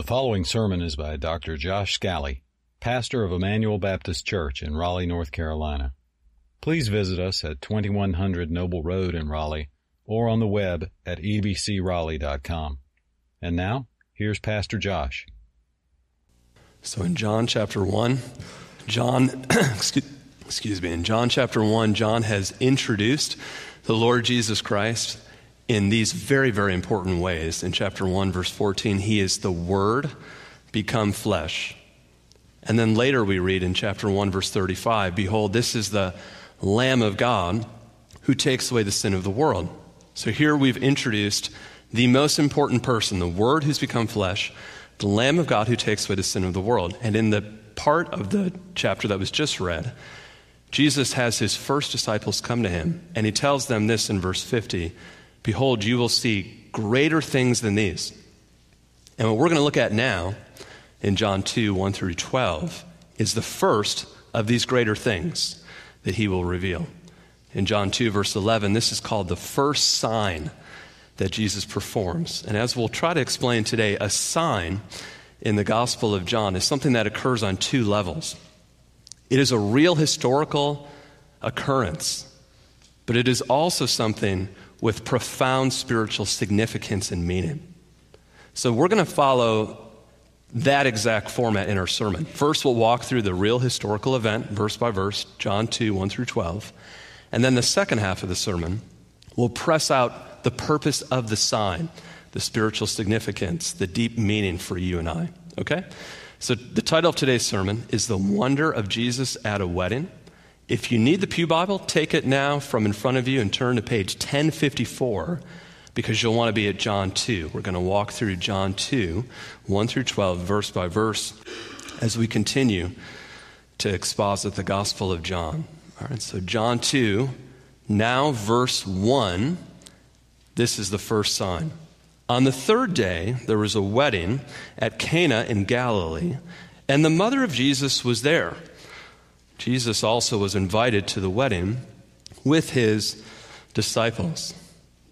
The following sermon is by Dr. Josh Scally, pastor of Emmanuel Baptist Church in Raleigh, North Carolina. Please visit us at 2100 Noble Road in Raleigh or on the web at ebcraleigh.com. And now, here's Pastor Josh. So in John chapter 1, John, excuse me, in John chapter 1, John has introduced the Lord Jesus Christ in these very, very important ways. In chapter 1, verse 14, he is the Word become flesh. And then later we read in chapter 1, verse 35, Behold, this is the Lamb of God who takes away the sin of the world. So here we've introduced the most important person, the Word who's become flesh, the Lamb of God who takes away the sin of the world. And in the part of the chapter that was just read, Jesus has his first disciples come to him, and he tells them this in verse 50 Behold, you will see greater things than these. And what we're going to look at now in John 2 1 through 12 is the first of these greater things that he will reveal. In John 2, verse 11, this is called the first sign that Jesus performs. And as we'll try to explain today, a sign in the Gospel of John is something that occurs on two levels. It is a real historical occurrence, but it is also something with profound spiritual significance and meaning. So we're going to follow that exact format in our sermon. First, we'll walk through the real historical event, verse by verse, John 2, 1 through 12. And then the second half of the sermon, we'll press out the purpose of the sign, the spiritual significance, the deep meaning for you and I. Okay? So the title of today's sermon is The Wonder of Jesus at a Wedding. If you need the Pew Bible, take it now from in front of you and turn to page 1054 because you'll want to be at John 2. We're going to walk through John 2, 1 through 12, verse by verse, as we continue to exposit the Gospel of John. All right, so John 2, now verse 1, this is the first sign. On the third day, there was a wedding at Cana in Galilee, and the mother of Jesus was there. Jesus also was invited to the wedding with his disciples.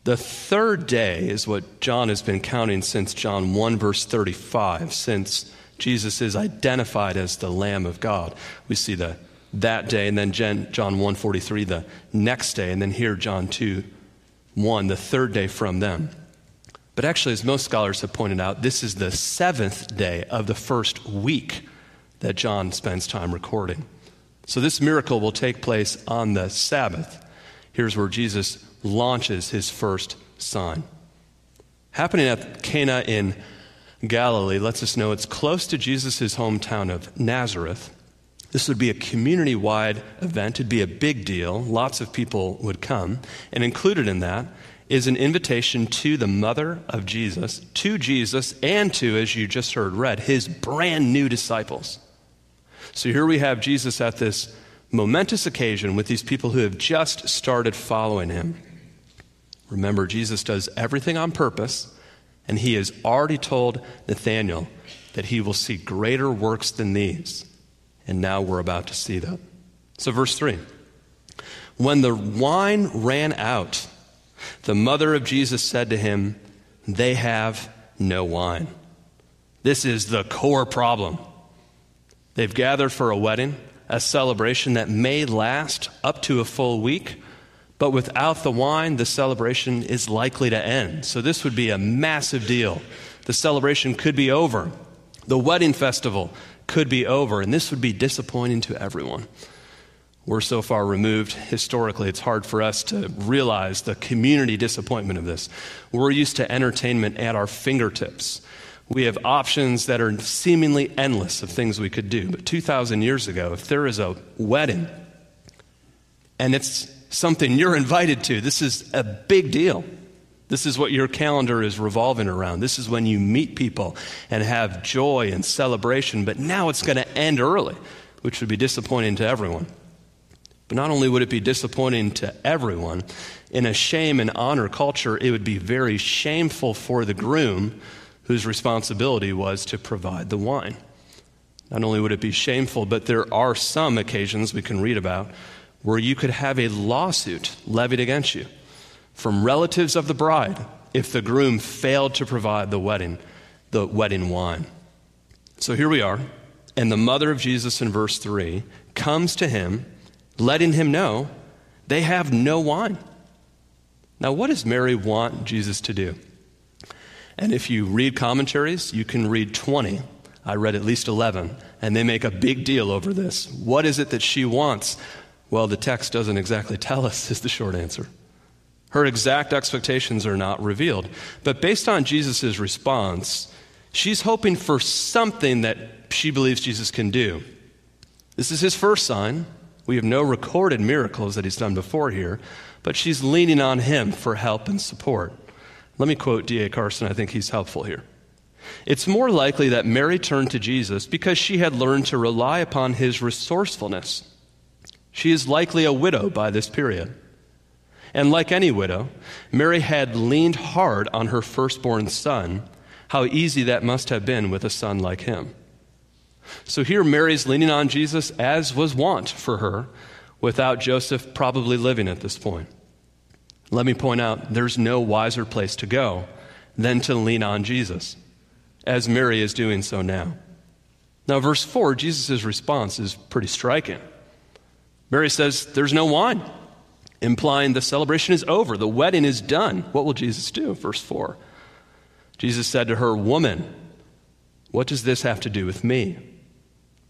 The third day is what John has been counting since John 1, verse 35, since Jesus is identified as the Lamb of God. We see the that day, and then John 1:43 the next day, and then here John 2, 1, the third day from them. But actually, as most scholars have pointed out, this is the seventh day of the first week that John spends time recording. So this miracle will take place on the Sabbath. Here's where Jesus launches his first sign. Happening at Cana in Galilee lets us know it's close to Jesus' hometown of Nazareth. This would be a community wide event. It'd be a big deal. Lots of people would come. And included in that is an invitation to the mother of Jesus, to Jesus, and to, as you just heard read, his brand new disciples. So here we have Jesus at this momentous occasion with these people who have just started following him. Remember, Jesus does everything on purpose, and he has already told Nathanael that he will see greater works than these. And now we're about to see them. So, verse 3 When the wine ran out, the mother of Jesus said to him, They have no wine. This is the core problem. They've gathered for a wedding, a celebration that may last up to a full week, but without the wine, the celebration is likely to end. So this would be a massive deal. The celebration could be over. The wedding festival could be over, and this would be disappointing to everyone. We're so far removed historically, it's hard for us to realize the community disappointment of this. We're used to entertainment at our fingertips. We have options that are seemingly endless of things we could do. But 2,000 years ago, if there is a wedding and it's something you're invited to, this is a big deal. This is what your calendar is revolving around. This is when you meet people and have joy and celebration. But now it's going to end early, which would be disappointing to everyone. But not only would it be disappointing to everyone, in a shame and honor culture, it would be very shameful for the groom whose responsibility was to provide the wine. Not only would it be shameful, but there are some occasions we can read about where you could have a lawsuit levied against you from relatives of the bride if the groom failed to provide the wedding, the wedding wine. So here we are, and the mother of Jesus in verse 3 comes to him, letting him know they have no wine. Now, what does Mary want Jesus to do? And if you read commentaries, you can read 20. I read at least 11, and they make a big deal over this. What is it that she wants? Well, the text doesn't exactly tell us, is the short answer. Her exact expectations are not revealed. But based on Jesus' response, she's hoping for something that she believes Jesus can do. This is his first sign. We have no recorded miracles that he's done before here, but she's leaning on him for help and support. Let me quote D.A. Carson. I think he's helpful here. It's more likely that Mary turned to Jesus because she had learned to rely upon his resourcefulness. She is likely a widow by this period. And like any widow, Mary had leaned hard on her firstborn son. How easy that must have been with a son like him. So here Mary's leaning on Jesus as was wont for her, without Joseph probably living at this point. Let me point out there's no wiser place to go than to lean on Jesus, as Mary is doing so now. Now, verse 4, Jesus' response is pretty striking. Mary says, There's no wine, implying the celebration is over, the wedding is done. What will Jesus do? Verse 4. Jesus said to her, Woman, what does this have to do with me?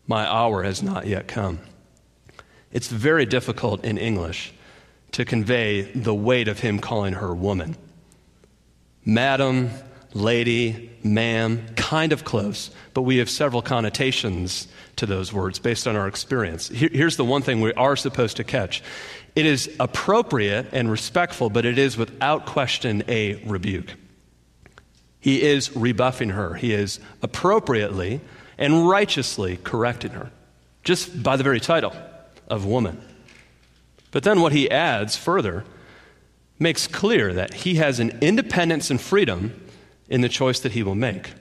My hour has not yet come. It's very difficult in English to convey the weight of him calling her woman. Madam, lady, ma'am, kind of close, but we have several connotations to those words based on our experience. Here's the one thing we are supposed to catch it is appropriate and respectful, but it is without question a rebuke. He is rebuffing her, he is appropriately and righteously correcting her, just by the very title of woman. But then what he adds further makes clear that he has an independence and freedom in the choice that he will make.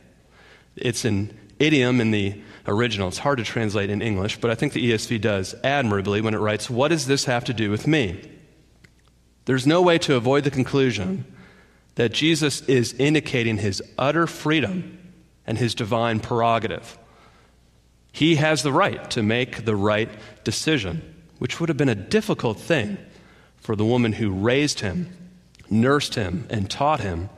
It's an idiom in the original. It's hard to translate in English, but I think the ESV does admirably when it writes, What does this have to do with me? There's no way to avoid the conclusion that Jesus is indicating his utter freedom and his divine prerogative. He has the right to make the right decision which would have been a difficult thing for the woman who raised him, nursed him, and taught him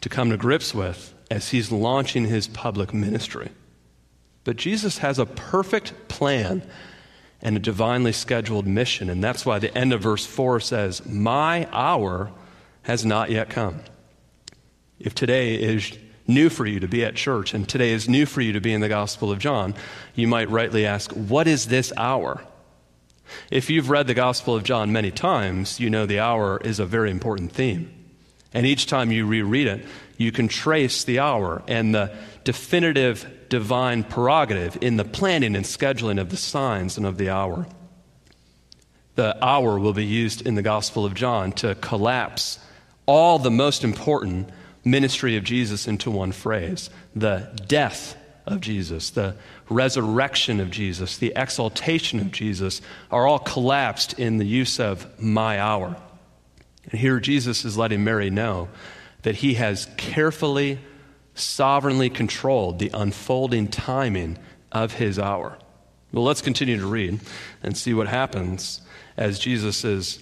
to come to grips with as he's launching his public ministry. But Jesus has a perfect plan and a divinely scheduled mission, and that's why the end of verse 4 says, My hour has not yet come. If today is new for you to be at church and today is new for you to be in the Gospel of John, you might rightly ask, What is this hour? If you've read the Gospel of John many times, you know the hour is a very important theme. And each time you reread it, you can trace the hour and the definitive divine prerogative in the planning and scheduling of the signs and of the hour. The hour will be used in the Gospel of John to collapse all the most important ministry of Jesus into one phrase the death of Jesus, the resurrection of Jesus, the exaltation of Jesus are all collapsed in the use of my hour. And here Jesus is letting Mary know that he has carefully, sovereignly controlled the unfolding timing of his hour. Well, let's continue to read and see what happens as Jesus'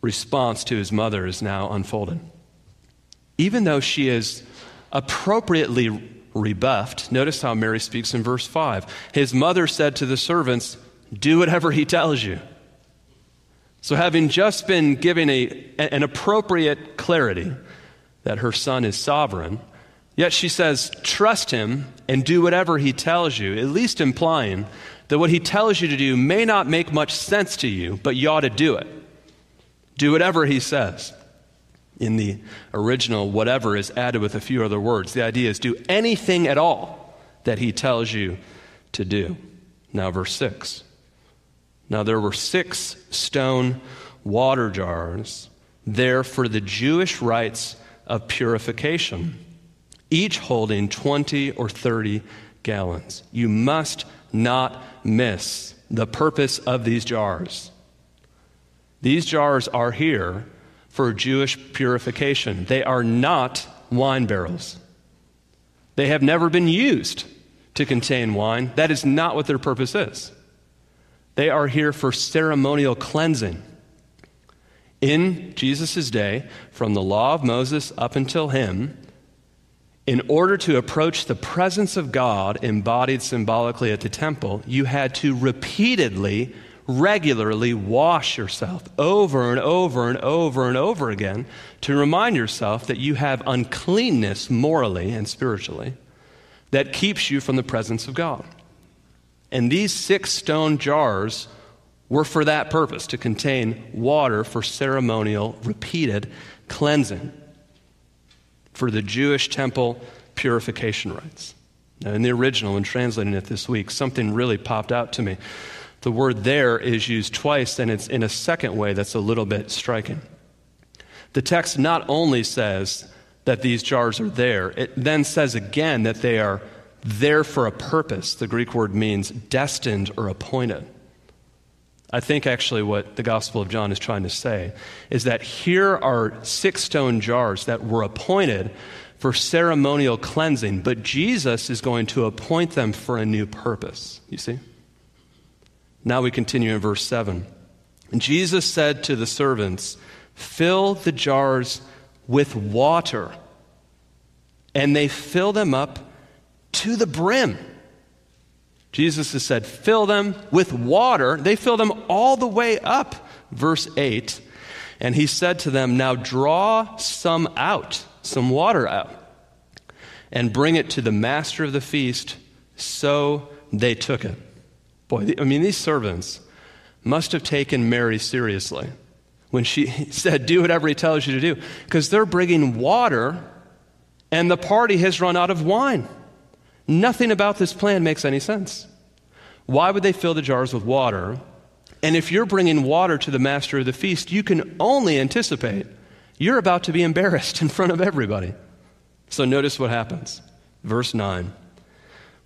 response to his mother is now unfolded. Even though she is appropriately rebuffed. Notice how Mary speaks in verse 5. His mother said to the servants, Do whatever he tells you. So, having just been given a, an appropriate clarity that her son is sovereign, yet she says, Trust him and do whatever he tells you, at least implying that what he tells you to do may not make much sense to you, but you ought to do it. Do whatever he says in the original, whatever is added with a few other words. The idea is do anything at all that he tells you to do. Now, verse 6. Now, there were six stone water jars there for the Jewish rites of purification, each holding 20 or 30 gallons. You must not miss the purpose of these jars. These jars are here for Jewish purification. They are not wine barrels. They have never been used to contain wine. That is not what their purpose is. They are here for ceremonial cleansing. In Jesus' day, from the law of Moses up until him, in order to approach the presence of God embodied symbolically at the temple, you had to repeatedly, regularly wash yourself over and over and over and over again to remind yourself that you have uncleanness morally and spiritually that keeps you from the presence of God. And these six stone jars were for that purpose to contain water for ceremonial, repeated cleansing for the Jewish temple purification rites. Now, in the original, when translating it this week, something really popped out to me. The word there is used twice, and it's in a second way that's a little bit striking. The text not only says that these jars are there, it then says again that they are there for a purpose. The Greek word means destined or appointed. I think actually what the Gospel of John is trying to say is that here are six stone jars that were appointed for ceremonial cleansing, but Jesus is going to appoint them for a new purpose. You see? Now we continue in verse 7. And Jesus said to the servants, Fill the jars with water. And they fill them up to the brim. Jesus has said, fill them with water. They fill them all the way up. Verse 8. And he said to them, Now draw some out, some water out, and bring it to the master of the feast. So they took it. Boy, I mean, these servants must have taken Mary seriously when she said, Do whatever he tells you to do, because they're bringing water and the party has run out of wine. Nothing about this plan makes any sense. Why would they fill the jars with water? And if you're bringing water to the master of the feast, you can only anticipate you're about to be embarrassed in front of everybody. So notice what happens. Verse 9.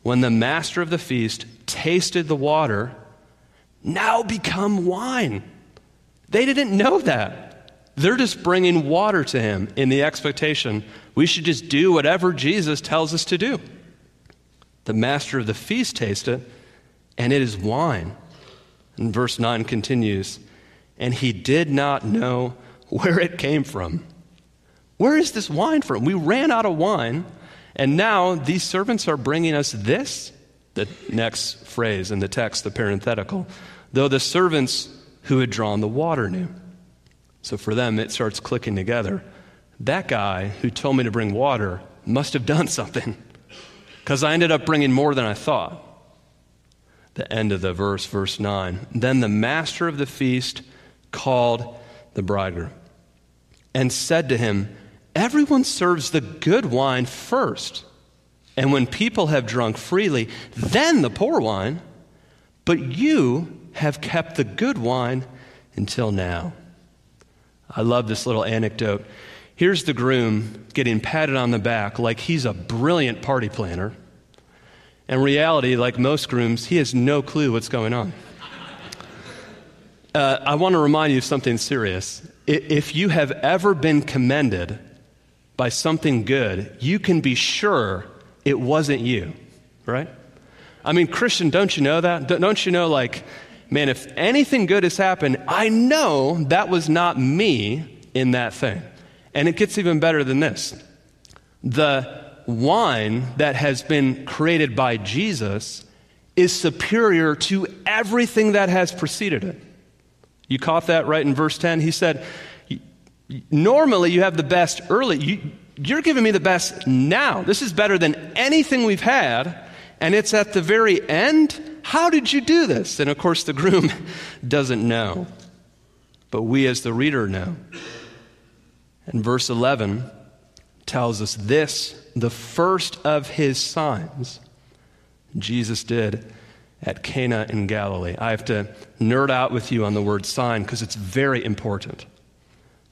When the master of the feast tasted the water, now become wine. They didn't know that. They're just bringing water to him in the expectation we should just do whatever Jesus tells us to do. The master of the feast tasted and it is wine. And verse 9 continues, and he did not know where it came from. Where is this wine from? We ran out of wine, and now these servants are bringing us this. The next phrase in the text, the parenthetical, though the servants who had drawn the water knew. So for them, it starts clicking together. That guy who told me to bring water must have done something because I ended up bringing more than I thought. The end of the verse, verse 9. Then the master of the feast called the bridegroom and said to him, Everyone serves the good wine first, and when people have drunk freely, then the poor wine. But you have kept the good wine until now. I love this little anecdote. Here's the groom getting patted on the back like he's a brilliant party planner. In reality, like most grooms, he has no clue what's going on. Uh, I want to remind you of something serious. If you have ever been commended by something good, you can be sure it wasn't you, right? I mean, Christian, don't you know that? Don't you know, like, man, if anything good has happened, I know that was not me in that thing. And it gets even better than this. The wine that has been created by Jesus is superior to everything that has preceded it. You caught that right in verse 10? He said, Normally you have the best early. You, you're giving me the best now. This is better than anything we've had, and it's at the very end. How did you do this? And of course, the groom doesn't know. But we, as the reader, know. And verse 11 tells us this the first of his signs Jesus did at Cana in Galilee. I have to nerd out with you on the word sign because it's very important.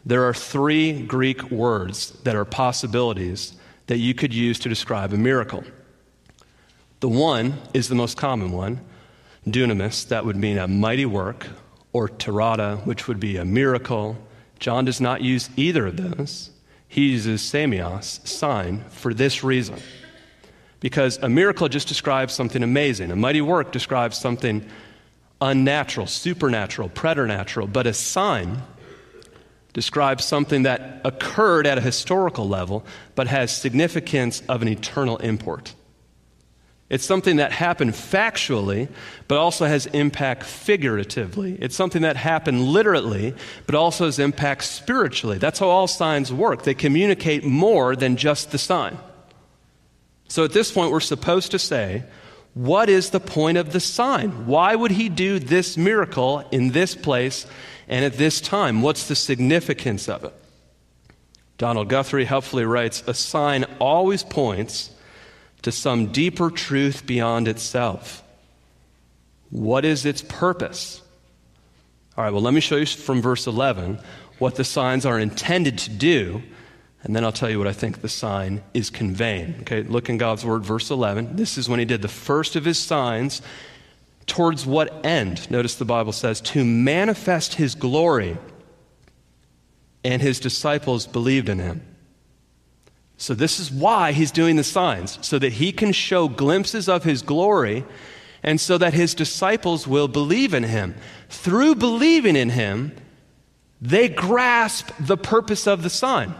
There are three Greek words that are possibilities that you could use to describe a miracle. The one is the most common one, dunamis, that would mean a mighty work, or terata, which would be a miracle. John does not use either of those. He uses semios, sign, for this reason Because a miracle just describes something amazing, a mighty work describes something unnatural, supernatural, preternatural, but a sign describes something that occurred at a historical level but has significance of an eternal import. It's something that happened factually, but also has impact figuratively. It's something that happened literally, but also has impact spiritually. That's how all signs work. They communicate more than just the sign. So at this point, we're supposed to say, what is the point of the sign? Why would he do this miracle in this place and at this time? What's the significance of it? Donald Guthrie helpfully writes A sign always points to some deeper truth beyond itself. What is its purpose? All right, well, let me show you from verse 11 what the signs are intended to do, and then I'll tell you what I think the sign is conveying. Okay, look in God's Word, verse 11. This is when he did the first of his signs. Towards what end? Notice the Bible says, to manifest his glory, and his disciples believed in him. So, this is why he's doing the signs, so that he can show glimpses of his glory and so that his disciples will believe in him. Through believing in him, they grasp the purpose of the sign.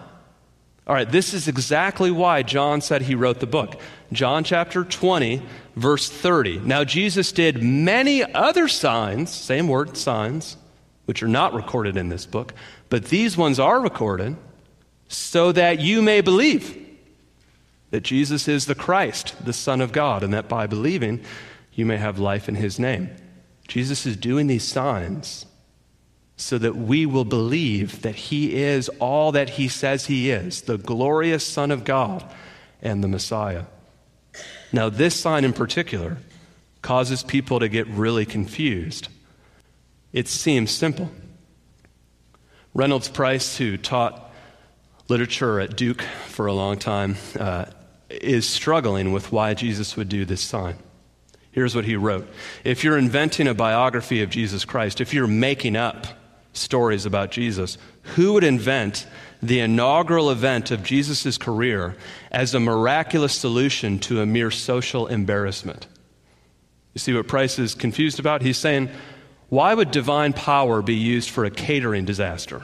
All right, this is exactly why John said he wrote the book. John chapter 20, verse 30. Now, Jesus did many other signs, same word, signs, which are not recorded in this book, but these ones are recorded so that you may believe that Jesus is the Christ, the Son of God, and that by believing you may have life in his name. Jesus is doing these signs so that we will believe that he is all that he says he is the glorious Son of God and the Messiah. Now, this sign in particular causes people to get really confused. It seems simple. Reynolds Price, who taught literature at Duke for a long time, uh, is struggling with why Jesus would do this sign. Here's what he wrote If you're inventing a biography of Jesus Christ, if you're making up stories about Jesus, who would invent the inaugural event of Jesus' career as a miraculous solution to a mere social embarrassment? You see what Price is confused about? He's saying, why would divine power be used for a catering disaster?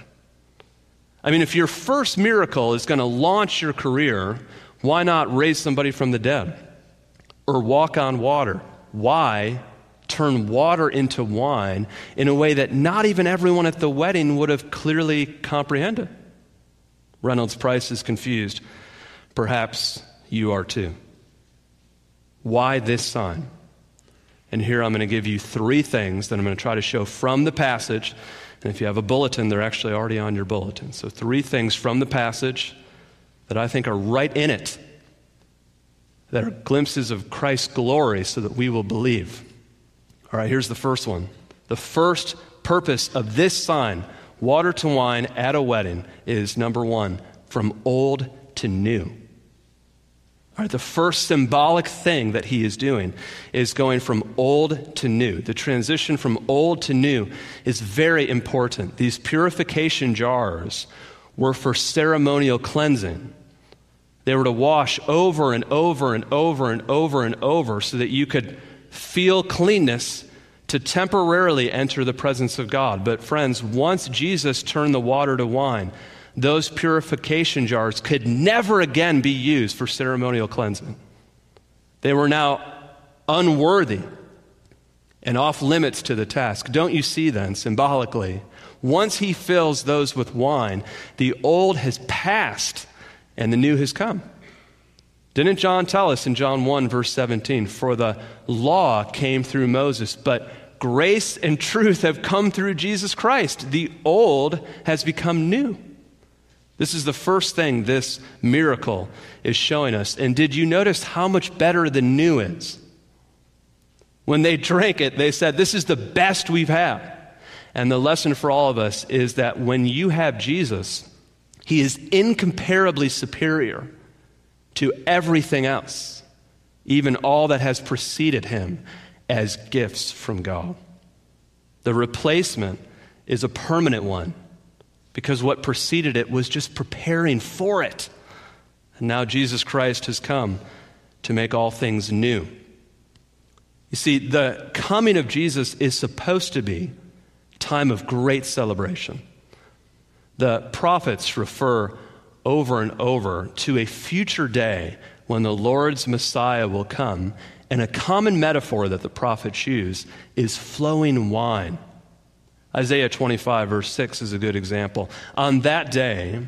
I mean, if your first miracle is going to launch your career, why not raise somebody from the dead or walk on water? Why turn water into wine in a way that not even everyone at the wedding would have clearly comprehended? Reynolds Price is confused. Perhaps you are too. Why this sign? And here I'm going to give you three things that I'm going to try to show from the passage and if you have a bulletin, they're actually already on your bulletin. So, three things from the passage that I think are right in it that are glimpses of Christ's glory so that we will believe. All right, here's the first one. The first purpose of this sign, water to wine at a wedding, is number one, from old to new. Right, the first symbolic thing that he is doing is going from old to new. The transition from old to new is very important. These purification jars were for ceremonial cleansing. They were to wash over and over and over and over and over so that you could feel cleanness to temporarily enter the presence of God. But, friends, once Jesus turned the water to wine, those purification jars could never again be used for ceremonial cleansing. They were now unworthy and off limits to the task. Don't you see then, symbolically, once he fills those with wine, the old has passed and the new has come. Didn't John tell us in John 1, verse 17, for the law came through Moses, but grace and truth have come through Jesus Christ. The old has become new. This is the first thing this miracle is showing us. And did you notice how much better the new is? When they drank it, they said, This is the best we've had. And the lesson for all of us is that when you have Jesus, he is incomparably superior to everything else, even all that has preceded him as gifts from God. The replacement is a permanent one because what preceded it was just preparing for it. And now Jesus Christ has come to make all things new. You see, the coming of Jesus is supposed to be a time of great celebration. The prophets refer over and over to a future day when the Lord's Messiah will come, and a common metaphor that the prophets use is flowing wine. Isaiah 25, verse 6 is a good example. On that day,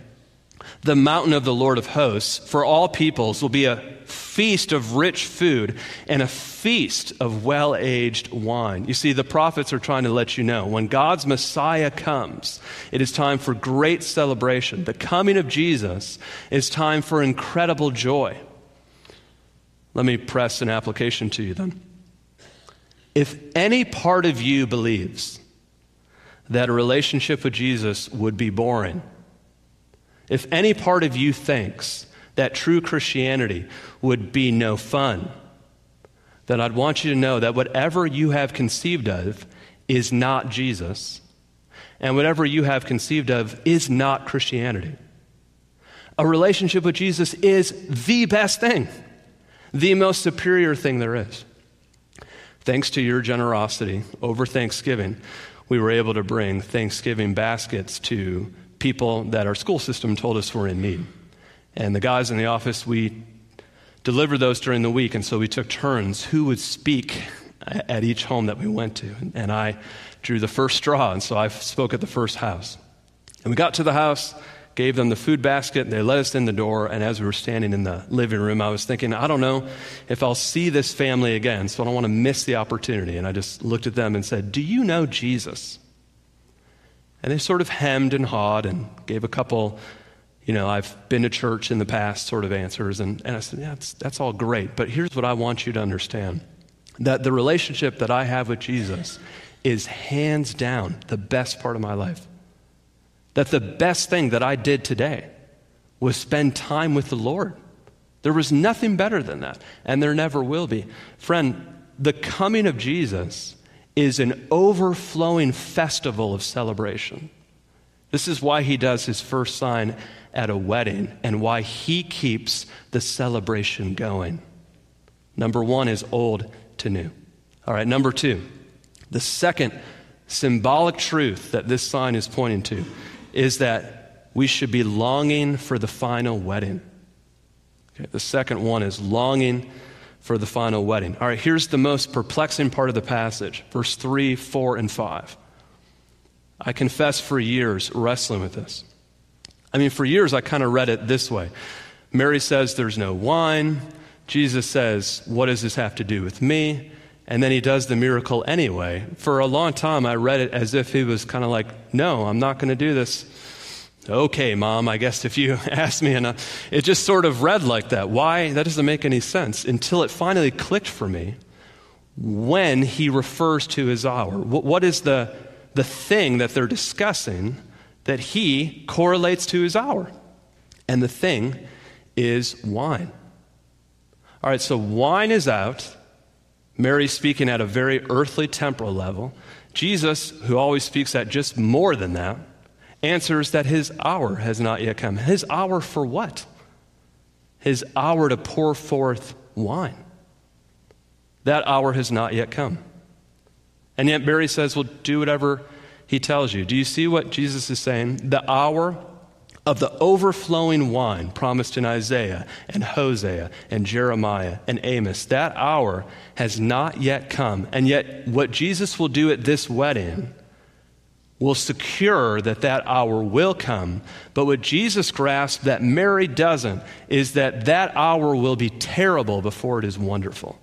the mountain of the Lord of hosts for all peoples will be a feast of rich food and a feast of well aged wine. You see, the prophets are trying to let you know when God's Messiah comes, it is time for great celebration. The coming of Jesus is time for incredible joy. Let me press an application to you then. If any part of you believes that a relationship with Jesus would be boring, if any part of you thinks that true Christianity would be no fun, then I'd want you to know that whatever you have conceived of is not Jesus, and whatever you have conceived of is not Christianity. A relationship with Jesus is the best thing, the most superior thing there is. Thanks to your generosity over Thanksgiving, we were able to bring Thanksgiving baskets to people that our school system told us were in need. And the guys in the office, we delivered those during the week, and so we took turns who would speak at each home that we went to. And I drew the first straw, and so I spoke at the first house. And we got to the house, gave them the food basket, and they let us in the door, and as we were standing in the living room, I was thinking, I don't know if I'll see this family again, so I don't want to miss the opportunity. And I just looked at them and said, Do you know Jesus? And they sort of hemmed and hawed and gave a couple, you know, I've been to church in the past sort of answers. And, and I said, yeah, that's, that's all great. But here's what I want you to understand that the relationship that I have with Jesus is hands down the best part of my life. That the best thing that I did today was spend time with the Lord. There was nothing better than that, and there never will be. Friend, the coming of Jesus is an overflowing festival of celebration. This is why he does his first sign at a wedding and why he keeps the celebration going. Number one is old to new. All right, number two, the second symbolic truth that this sign is pointing to is that we should be longing for the final wedding. Okay, the second one is longing for the final wedding. All right, here's the most perplexing part of the passage verse 3, 4, and 5. I confess for years wrestling with this. I mean, for years I kind of read it this way Mary says there's no wine. Jesus says, What does this have to do with me? And then he does the miracle anyway. For a long time, I read it as if he was kind of like, No, I'm not going to do this okay, mom, I guess if you ask me. And uh, it just sort of read like that. Why? That doesn't make any sense until it finally clicked for me when he refers to his hour. what, what is the, the thing that they're discussing that he correlates to his hour? And the thing is wine. All right, so wine is out. Mary's speaking at a very earthly temporal level. Jesus, who always speaks at just more than that, answers that his hour has not yet come. His hour for what? His hour to pour forth wine. That hour has not yet come. And yet Mary says, Well, do whatever he tells you. Do you see what Jesus is saying? The hour of the overflowing wine promised in Isaiah and Hosea and Jeremiah and Amos, that hour has not yet come. And yet, what Jesus will do at this wedding will secure that that hour will come. But what Jesus grasped that Mary doesn't is that that hour will be terrible before it is wonderful.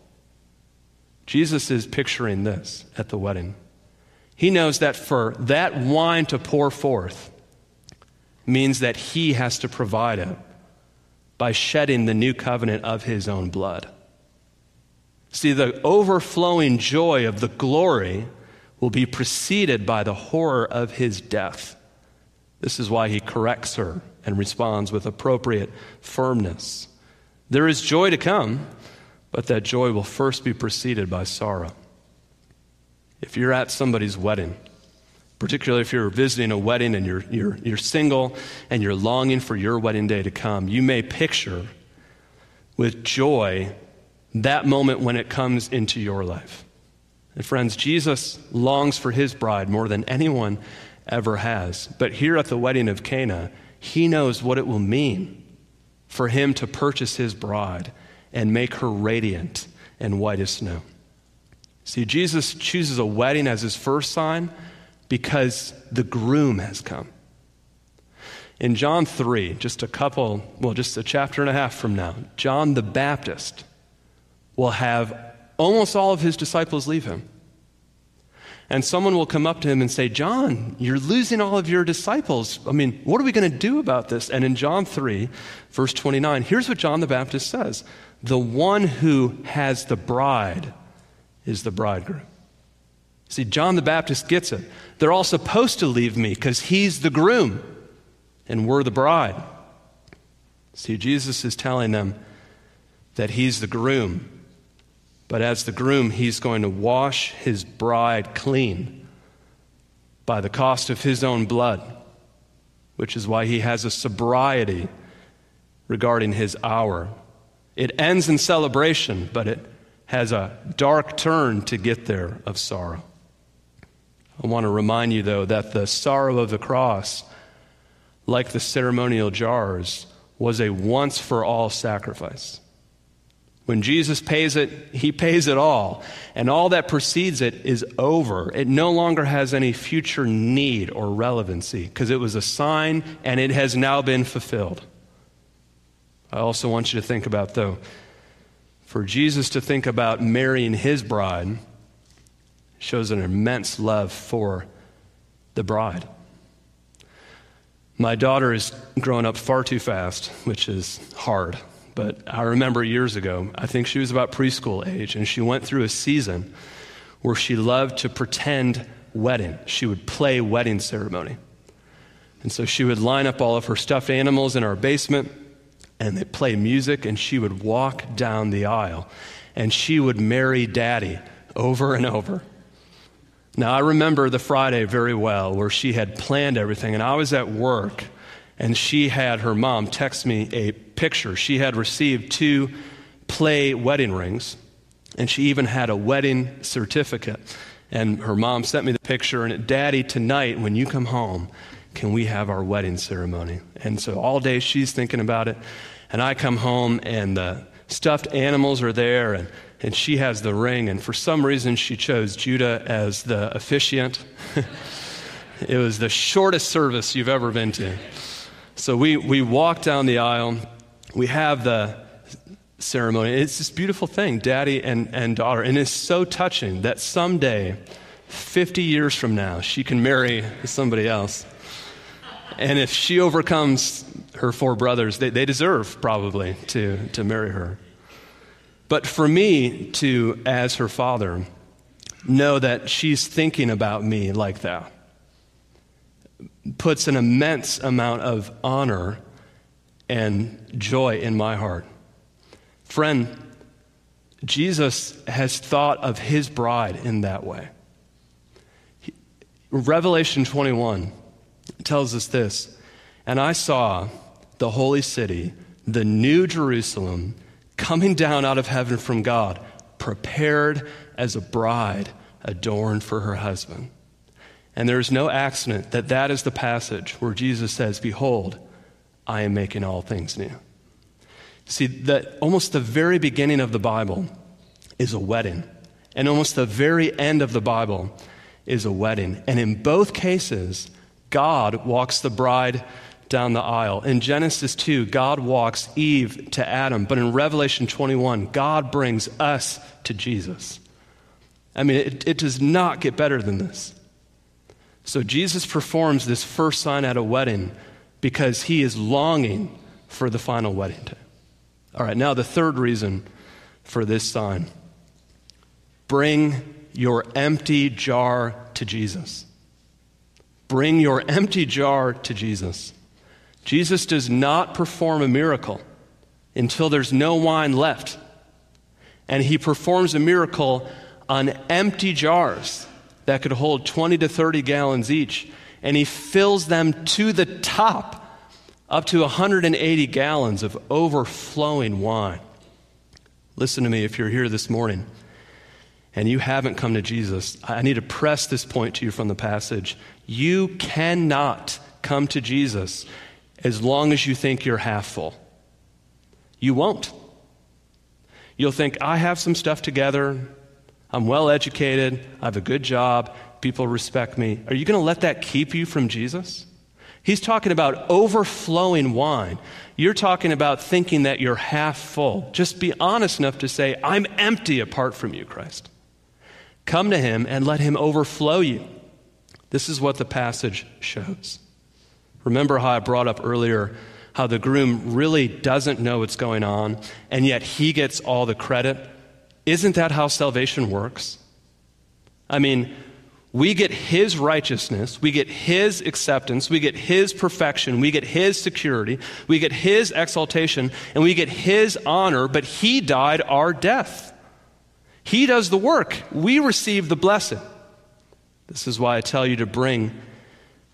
Jesus is picturing this at the wedding. He knows that for that wine to pour forth means that he has to provide it by shedding the new covenant of his own blood. See, the overflowing joy of the glory will be preceded by the horror of his death. This is why he corrects her and responds with appropriate firmness. There is joy to come, but that joy will first be preceded by sorrow. If you're at somebody's wedding, particularly if you're visiting a wedding and you're, you're, you're single and you're longing for your wedding day to come, you may picture with joy that moment when it comes into your life. And friends, Jesus longs for his bride more than anyone ever has. But here at the wedding of Cana, he knows what it will mean for him to purchase his bride and make her radiant and white as snow. See, Jesus chooses a wedding as his first sign because the groom has come. In John 3, just a couple, well, just a chapter and a half from now, John the Baptist will have almost all of his disciples leave him. And someone will come up to him and say, John, you're losing all of your disciples. I mean, what are we going to do about this? And in John 3, verse 29, here's what John the Baptist says The one who has the bride is the bridegroom. See, John the Baptist gets it. They're all supposed to leave me because he's the groom and we're the bride. See, Jesus is telling them that he's the groom but as the groom, he's going to wash his bride clean by the cost of his own blood, which is why he has a sobriety regarding his hour. It ends in celebration, but it has a dark turn to get there of sorrow. I want to remind you, though, that the sorrow of the cross, like the ceremonial jars, was a once for all sacrifice. When Jesus pays it, he pays it all. And all that precedes it is over. It no longer has any future need or relevancy because it was a sign and it has now been fulfilled. I also want you to think about, though, for Jesus to think about marrying his bride shows an immense love for the bride. My daughter is growing up far too fast, which is hard. But I remember years ago, I think she was about preschool age, and she went through a season where she loved to pretend wedding. She would play wedding ceremony. And so she would line up all of her stuffed animals in our basement, and they'd play music, and she would walk down the aisle, and she would marry daddy over and over. Now, I remember the Friday very well where she had planned everything, and I was at work and she had her mom text me a picture. She had received two play wedding rings, and she even had a wedding certificate. And her mom sent me the picture, and Daddy, tonight when you come home, can we have our wedding ceremony? And so all day she's thinking about it, and I come home, and the stuffed animals are there, and, and she has the ring, and for some reason she chose Judah as the officiant. it was the shortest service you've ever been to. So we, we walk down the aisle. We have the ceremony. It's this beautiful thing, daddy and, and daughter. And it's so touching that someday, 50 years from now, she can marry somebody else. And if she overcomes her four brothers, they, they deserve probably to, to marry her. But for me to, as her father, know that she's thinking about me like that puts an immense amount of honor and joy in my heart. Friend, Jesus has thought of his bride in that way. Revelation 21 tells us this And I saw the holy city, the new Jerusalem, coming down out of heaven from God, prepared as a bride adorned for her husband. And there is no accident that that is the passage where Jesus says, Behold, I am making all things new. See, that almost the very beginning of the Bible is a wedding, and almost the very end of the Bible is a wedding. And in both cases, God walks the bride down the aisle. In Genesis 2, God walks Eve to Adam, but in Revelation 21, God brings us to Jesus. I mean, it, it does not get better than this. So Jesus performs this first sign at a wedding because he is longing for the final wedding day. All right, now the third reason for this sign bring your empty jar to Jesus. Bring your empty jar to Jesus. Jesus does not perform a miracle until there's no wine left. And he performs a miracle on empty jars that could hold 20 to 30 gallons each, and he fills them to the top, up to 180 gallons of overflowing wine. Listen to me if you're here this morning and you haven't come to Jesus. I need to press this point to you from the passage. You cannot come to Jesus as long as you think you're half full. You won't. You'll think, I have some stuff together. I'm well educated. I have a good job. People respect me. Are you going to let that keep you from Jesus? He's talking about overflowing wine. You're talking about thinking that you're half full. Just be honest enough to say, I'm empty apart from you, Christ. Come to him and let him overflow you. This is what the passage shows. Remember how I brought up earlier how the groom really doesn't know what's going on, and yet he gets all the credit? Isn't that how salvation works? I mean, we get his righteousness, we get his acceptance, we get his perfection, we get his security, we get his exaltation, and we get his honor, but he died our death. He does the work. We receive the blessing. This is why I tell you to bring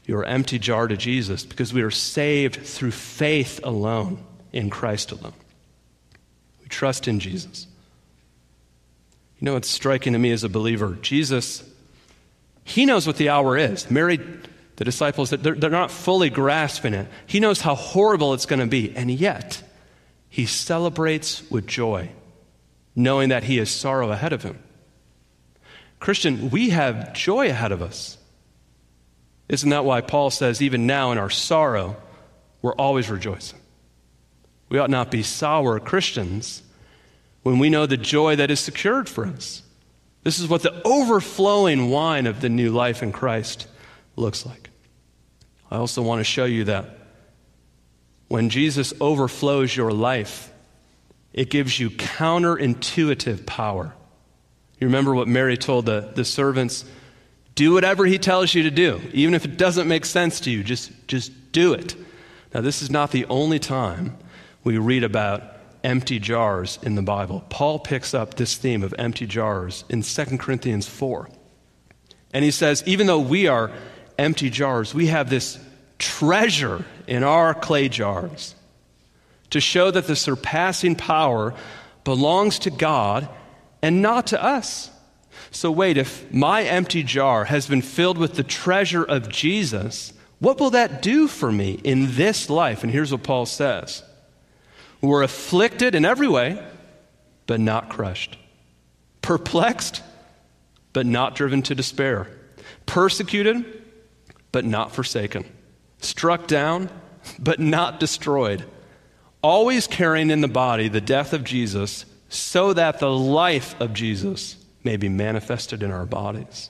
your empty jar to Jesus because we are saved through faith alone in Christ alone. We trust in Jesus. You know, it's striking to me as a believer. Jesus, He knows what the hour is. Mary, the disciples, they're, they're not fully grasping it. He knows how horrible it's going to be. And yet, He celebrates with joy, knowing that He has sorrow ahead of Him. Christian, we have joy ahead of us. Isn't that why Paul says, even now in our sorrow, we're always rejoicing? We ought not be sour Christians when we know the joy that is secured for us. This is what the overflowing wine of the new life in Christ looks like. I also want to show you that when Jesus overflows your life, it gives you counterintuitive power. You remember what Mary told the, the servants? Do whatever he tells you to do, even if it doesn't make sense to you, just, just do it. Now, this is not the only time we read about empty jars in the Bible. Paul picks up this theme of empty jars in 2 Corinthians 4. And he says, even though we are empty jars, we have this treasure in our clay jars to show that the surpassing power belongs to God and not to us. So, wait, if my empty jar has been filled with the treasure of Jesus, what will that do for me in this life? And here's what Paul says. We're afflicted in every way, but not crushed, perplexed, but not driven to despair, persecuted, but not forsaken, struck down, but not destroyed, always carrying in the body the death of Jesus, so that the life of Jesus may be manifested in our bodies.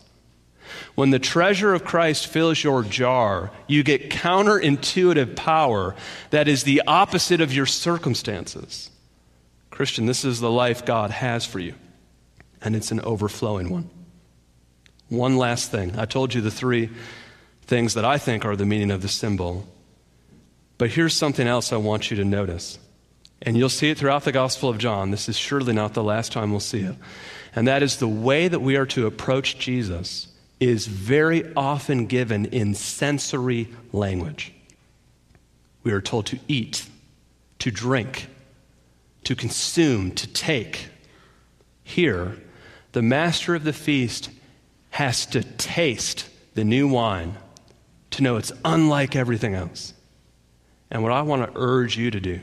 When the treasure of Christ fills your jar, you get counterintuitive power that is the opposite of your circumstances. Christian, this is the life God has for you, and it's an overflowing one. One last thing. I told you the three things that I think are the meaning of the symbol. But here's something else I want you to notice. And you'll see it throughout the Gospel of John. This is surely not the last time we'll see it and that is the way that we are to approach Jesus is very often given in sensory language. We are told to eat, to drink, to consume, to take. Here, the master of the feast has to taste the new wine to know it's unlike everything else. And what I want to urge you to do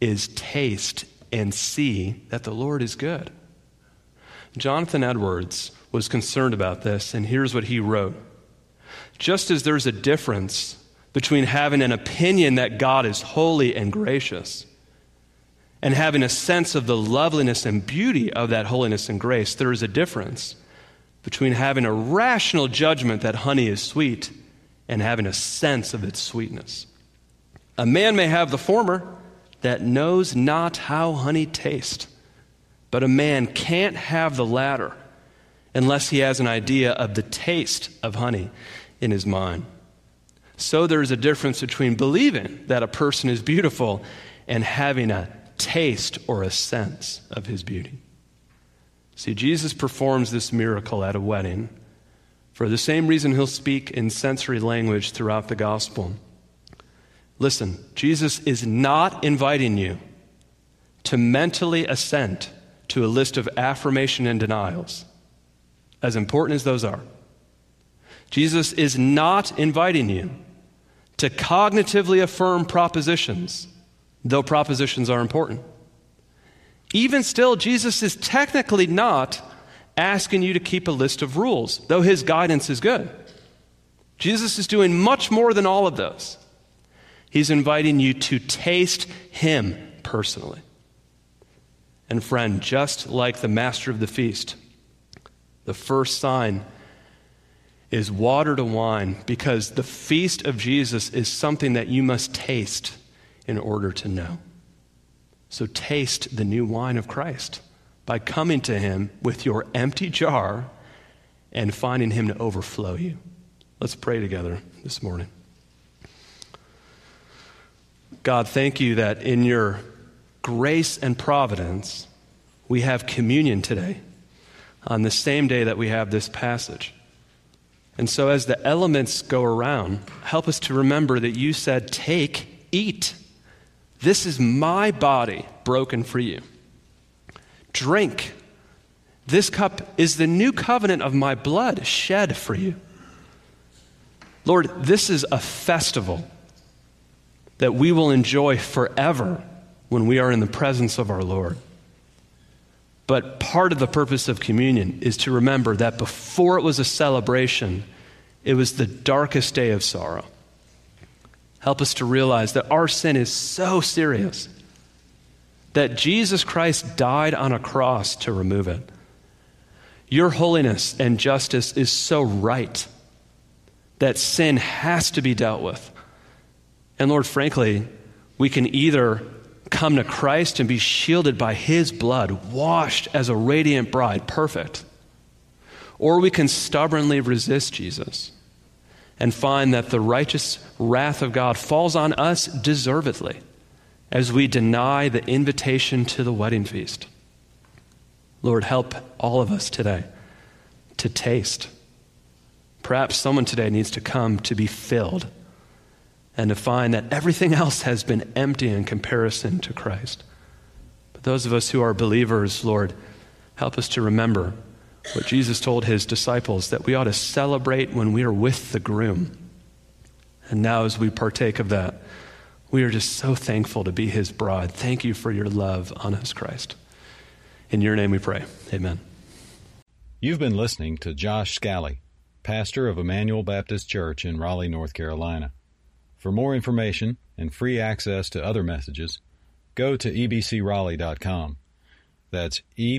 is taste and see that the Lord is good. Jonathan Edwards was concerned about this, and here's what he wrote Just as there's a difference between having an opinion that God is holy and gracious and having a sense of the loveliness and beauty of that holiness and grace, there is a difference between having a rational judgment that honey is sweet and having a sense of its sweetness. A man may have the former that knows not how honey tastes but a man can't have the latter unless he has an idea of the taste of honey in his mind. So there's a difference between believing that a person is beautiful and having a taste or a sense of his beauty. See, Jesus performs this miracle at a wedding for the same reason he'll speak in sensory language throughout the gospel. Listen, Jesus is not inviting you to mentally assent to a list of affirmation and denials, as important as those are. Jesus is not inviting you to cognitively affirm propositions, though propositions are important. Even still, Jesus is technically not asking you to keep a list of rules, though his guidance is good. Jesus is doing much more than all of those. He's inviting you to taste him personally. And, friend, just like the master of the feast, the first sign is water to wine because the feast of Jesus is something that you must taste in order to know. So, taste the new wine of Christ by coming to him with your empty jar and finding him to overflow you. Let's pray together this morning. God, thank you that in your grace and providence, we have communion today on the same day that we have this passage. And so, as the elements go around, help us to remember that you said, Take, eat. This is my body broken for you. Drink. This cup is the new covenant of my blood shed for you. Lord, this is a festival that we will enjoy forever when we are in the presence of our Lord. But part of the purpose of communion is to remember that before it was a celebration, it was the darkest day of sorrow. Help us to realize that our sin is so serious that Jesus Christ died on a cross to remove it. Your holiness and justice is so right that sin has to be dealt with. And Lord, frankly, we can either come to Christ and be shielded by his blood, washed as a radiant bride, perfect, or we can stubbornly resist Jesus and find that the righteous wrath of God falls on us deservedly as we deny the invitation to the wedding feast. Lord, help all of us today to taste. Perhaps someone today needs to come to be filled and to find that everything else has been empty in comparison to Christ. But those of us who are believers, Lord, help us to remember what Jesus told his disciples that we ought to celebrate when we are with the groom. And now, as we partake of that, we are just so thankful to be his bride. Thank you for your love on us, Christ. In your name we pray. Amen. You've been listening to Josh Scally, pastor of Emmanuel Baptist Church in Raleigh, North Carolina. For more information and free access to other messages, go to ebcraleigh.com. That's E